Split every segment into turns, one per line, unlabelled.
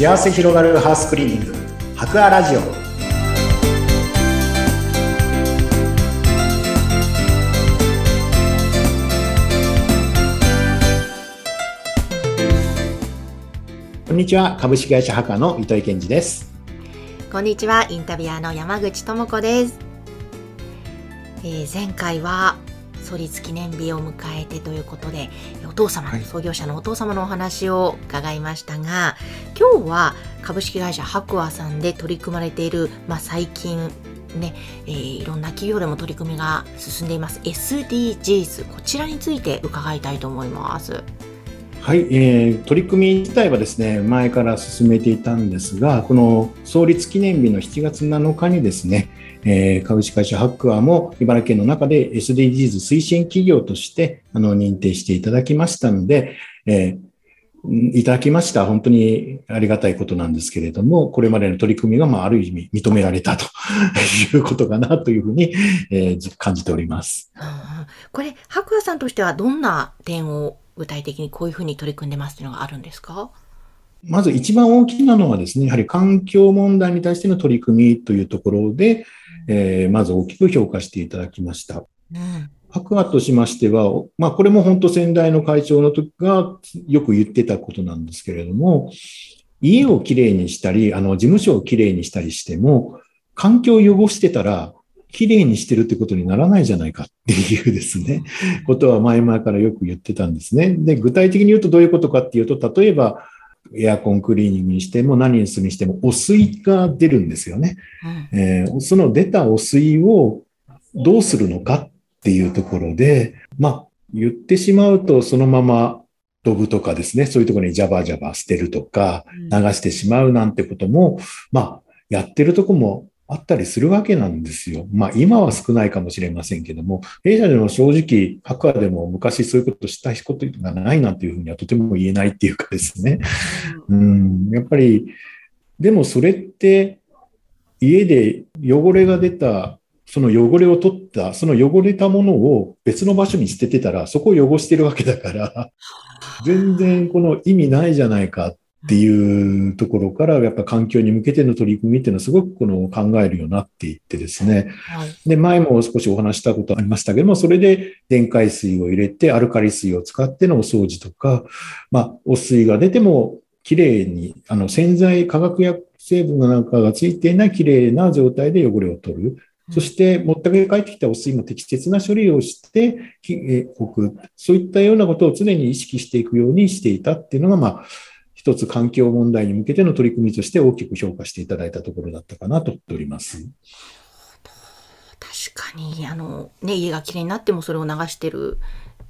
幸せ広がるハウスクリーニング。博アラジオ。こんにちは。株式会社博アの糸井健二です。
こんにちは。インタビュアーの山口智子です、えー前回は創立記念日を迎えてということで父様、
はい
創業者のお父様のお話を伺いましたが今日は株式会社白亜さんで取り組まれている、まあ、最近ね、えーいろんな企業でも取り組みが進んでいます SDGs こちらについて伺いたいと思います。
はい、えー取り組み自体はですね前から進めていたんですがこの創立記念日の7月7日にですね、えー株式会社ハックアも茨城県の中で SDGs 推進企業としてあの認定していただきましたので、えーいただきました。本当にありがたいことなんですけれども、これまでの取り組みが、まあ、ある意味認められたと いうことかなというふうに、えー感じております。
これ白亜さんとしてはどんな点を具体的にこういうふうに取り組んでますっていうのがあるんですか？
まず一番大きなのはですね、やはり環境問題に対しての取り組みというところで、えーまず大きく評価していただきました。
うん
白亜としましては、まあこれも本当先代の会長の時がよく言ってたことなんですけれども、家をきれいにしたり、あの事務所をきれいにしたりしても、環境を汚してたら、きれいにしてるってことにならないじゃないかっていうですね、ことは前々からよく言ってたんですね。で、具体的に言うとどういうことかっていうと、例えば、エアコンクリーニングにしても何にするにしても汚水が出るんですよね。
うん
えーその出た汚水をどうするのかっていうところで、まあ、言ってしまうとそのままドブとかですね、そういうところにジャバジャバ捨てるとか、流してしまうなんてことも、まあ、やってるとこもあったりするわけなんですよ。まあ、今は少ないかもしれませんけども、弊社でも正直、白亜でも昔そういうことしたことがないなんていうふうにはとても言えないっていうかですね。うん、やっぱり、でもそれって、家で汚れが出た、その汚れを取った、その汚れたものを別の場所に捨ててたら、そこを汚してるわけだから、全然この意味ないじゃないかっていうところから、やっぱ環境に向けての取り組みっていうのはすごくこの考えるようになっていってですね。
はい
で、前も少しお話したことありましたけども、それで電解水を入れて、アルカリ水を使ってのお掃除とか、まあ、汚水が出ても、きれいに、あの、洗剤、化学薬成分なんかがついていないきれいな状態で汚れを取る。そして、持って帰ってきた汚水も適切な処理をしてきえーおく。そういったようなことを常に意識していくようにしていたっていうのが、まあ、一つ環境問題に向けての取り組みとして大きく評価していただいたところだったかなと思っております。
確かにあの、ね、家がきれいになってもそれを流してる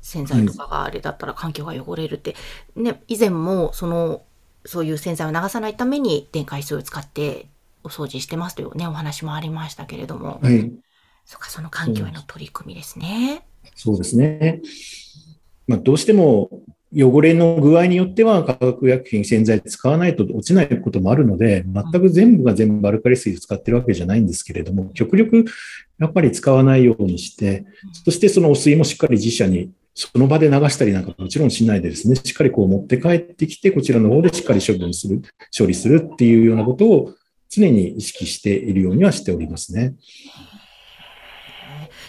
洗剤とかがあれだったら環境が汚れるって、ね、以前もそのそういう洗剤を流さないために電解水を使ってお掃除してますというねお話もありましたけれども、
はい。
そっかその環境への取り組みですね。
そうですね。まあ、どうしても汚れの具合によっては化学薬品、洗剤使わないと落ちないこともあるので、全く全部が全部アルカリ水を使ってるわけじゃないんですけれども、極力やっぱり使わないようにして、そしてその汚水もしっかり自社にその場で流したりなんかもちろんしないでですね、しっかりこう持って帰ってきて、こちらの方でしっかり処分する、処理するっていうようなことを常に意識しているようにはしておりますね。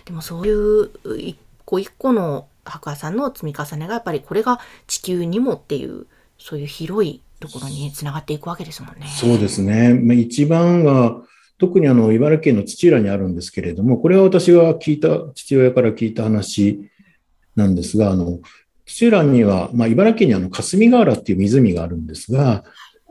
でもそういう一個一個の白亜さんの積み重ねがやっぱりこれが地球にもっていうそういう広いところにつながっていくわけですもんね。
そうですね。まあ一番は、特にあの、茨城県の土浦にあるんですけれども、これは私が聞いた、父親から聞いた話なんですが、あの、土浦には、まあ、茨城県にあの、霞ヶ原っていう湖があるんですが、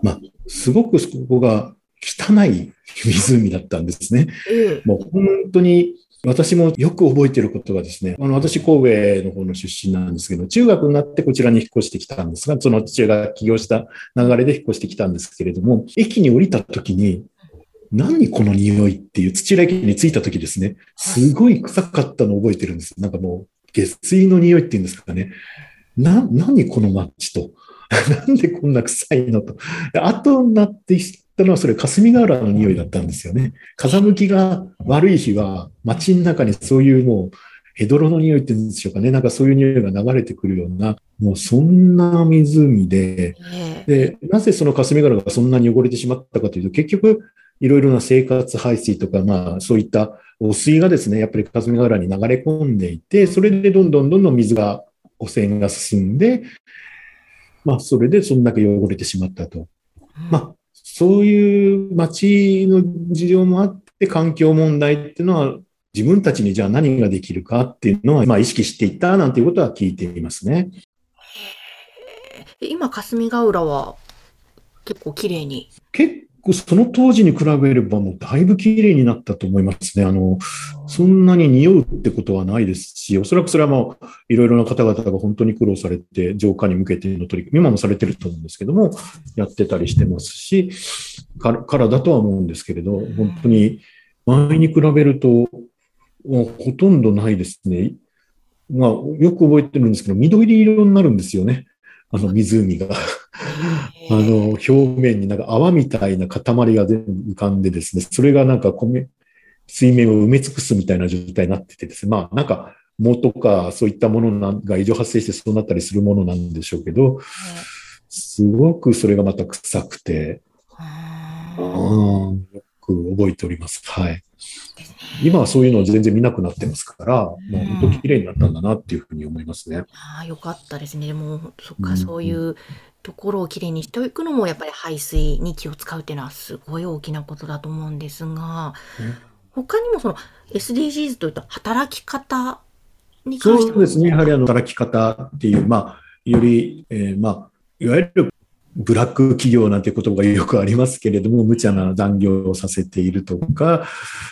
まあ、すごくそこが汚い湖だったんですね。
ええ
もう本当に、私もよく覚えてることがですね、あの、私、神戸の方の出身なんですけど、中学になってこちらに引っ越してきたんですが、その父親が起業した流れで引っ越してきたんですけれども、駅に降りた時に、何この匂いっていう土浦駅に着いた時ですね、すごい臭かったのを覚えてるんです。なんかもう、下水の匂いっていうんですかね。な、何この街と。なんでこんな臭いのと。で後になってたのは、それ霞ヶ原の匂いだったんですよね。風向きが悪い日は、街の中にそういうもうヘドロの匂いって言うんでしょうかね。なんかそういう匂いが流れてくるような、もうそんな湖で、で、なぜその霞ヶ浦がそんなに汚れてしまったかというと、結局、いろいろな生活排水とか、まあそういった汚水がですね、やっぱり霞ヶ浦に流れ込んでいて、それでどんどんどんどん水が、汚染が進んで、まあそれでそんだけ汚れてしまったと。まあそういう街の事情もあって、環境問題っていうのは自分たちにじゃあ何ができるかっていうのは、まあ意識していったなんていうことは聞いていますね。
今、霞ヶ浦は結構綺麗に
結その当時に比べればもうだいぶ綺麗になったと思いますね。あの、そんなに匂うってことはないですし、おそらくそれはもういろいろな方々が本当に苦労されて、浄化に向けての取り組み、今もされてると思うんですけども、やってたりしてますし、からだとは思うんですけれど、本当に前に比べると、もうほとんどないですね。まあ、よく覚えてるんですけど、緑色になるんですよね。あの湖が。あの、表面になんか泡みたいな塊が全部浮かんでですね、それがなんか米、水面を埋め尽くすみたいな状態になっててですね、まあなんか藻とかそういったものが異常発生してそうなったりするものなんでしょうけど、すごくそれがまた臭くて、うん、よく覚えております。はい。今はそういうのを全然見なくなってますから、もう本当綺麗になったんだなっていうふうに思いますね。
ああ、よかったですね。でも、そっか、そういうところをきれいにしていくのも、やっぱり排水に気を使うっていうのはすごい大きなことだと思うんですが、他にもその SDGs といった働き方に関して
そうですね。やはりあの働き方っていう、まあ、より、えー、まあ、いわゆるブラック企業なんて言葉がよくありますけれども、無茶な残業をさせているとか、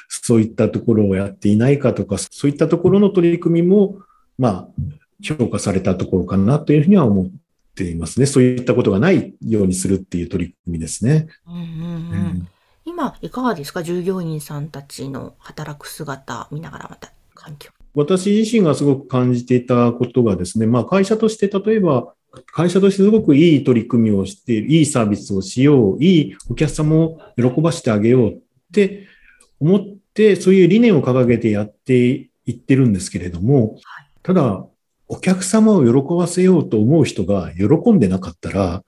そういったところをやっていないかとか、そういったところの取り組みも、まあ、評価されたところかなというふうには思っていますね。そういったことがないようにするっていう取り組みですね。うんうんうん
うん今、いかがですか？従業員さんたちの働く姿見ながらまた環境。
私自身がすごく感じていたことがですね、まあ会社として例えば会社としてすごくいい取り組みをしている、いいサービスをしよう、いいお客様を喜ばしてあげようって思って、そういう理念を掲げてやっていってるんですけれども、ただ、お客様を喜ばせようと思う人が喜んでなかったら、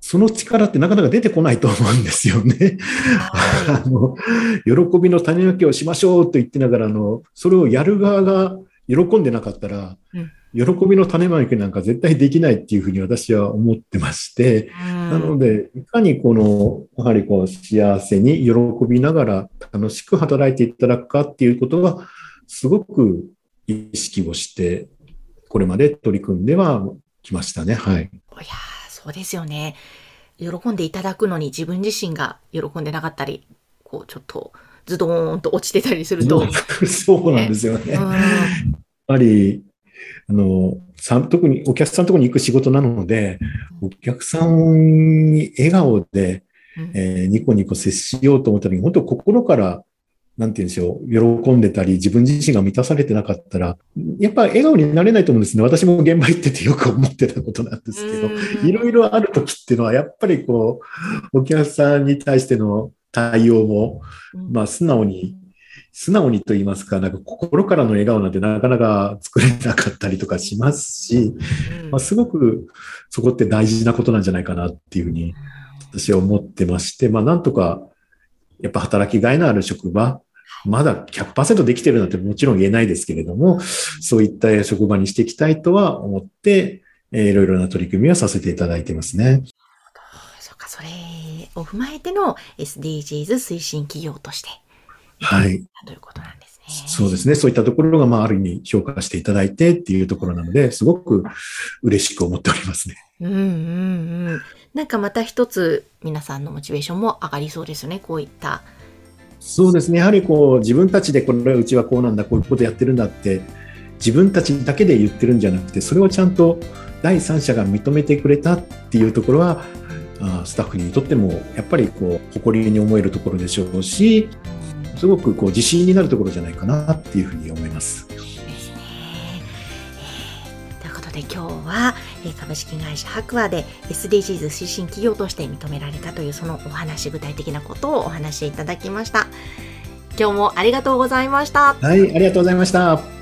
その力ってなかなか出てこないと思うんですよね。あの喜びの種まきをしましょうと言ってながらの、それをやる側が喜んでなかったら、うん喜びの種まきなんか絶対できないっていうふうに私は思ってまして、なので、いかにこの、やはりこう幸せに喜びながら楽しく働いていただくかっていうことは、すごく意識をして、これまで取り組んではきましたね。はい。い
やそうですよね。喜んでいただくのに自分自身が喜んでなかったり、こうちょっとズドーンと落ちてたりすると。
そうなんですよね。やっぱりあの、特にお客さんのところに行く仕事なので、お客さんに笑顔で、えー、ニコニコ接しようと思った時に、本当心から、なんて言うんでしょう、喜んでたり、自分自身が満たされてなかったら、やっぱ笑顔になれないと思うんですね。私も現場行っててよく思ってたことなんですけど、いろいろある時っていうのは、やっぱりこう、お客さんに対しての対応も、まあ素直に素直にと言いますか、なんか心からの笑顔なんてなかなか作れなかったりとかしますし、まあ、すごくそこって大事なことなんじゃないかなっていうふうに私は思ってまして、まあなんとかやっぱ働きがいのある職場、まだ100%できてるなんてもちろん言えないですけれども、そういった職場にしていきたいとは思って、えー、いろいろな取り組みはさせていただいてますね。
そうか、それを踏まえての SDGs 推進企業として
はい。
ということなんですね。
そうですね。そういったところが、まあ、ある意味評価していただいてっていうところなので、すごく嬉しく思っておりますね。
うんうんうん。なんかまた一つ皆さんのモチベーションも上がりそうですね。こういった。
そうですね。やはりこう、自分たちでこれうちはこうなんだ、こういうことやってるんだって、自分たちだけで言ってるんじゃなくて、それをちゃんと第三者が認めてくれたっていうところは、スタッフにとってもやっぱりこう誇りに思えるところでしょうし、すごくこう自信になるところじゃないかなっていうふうに思います。ですね。
ということで今日は株式会社白亜で SDGs 推進企業として認められたというそのお話具体的なことをお話しいただきました。今日もありがとうございました。
はい、ありがとうございました。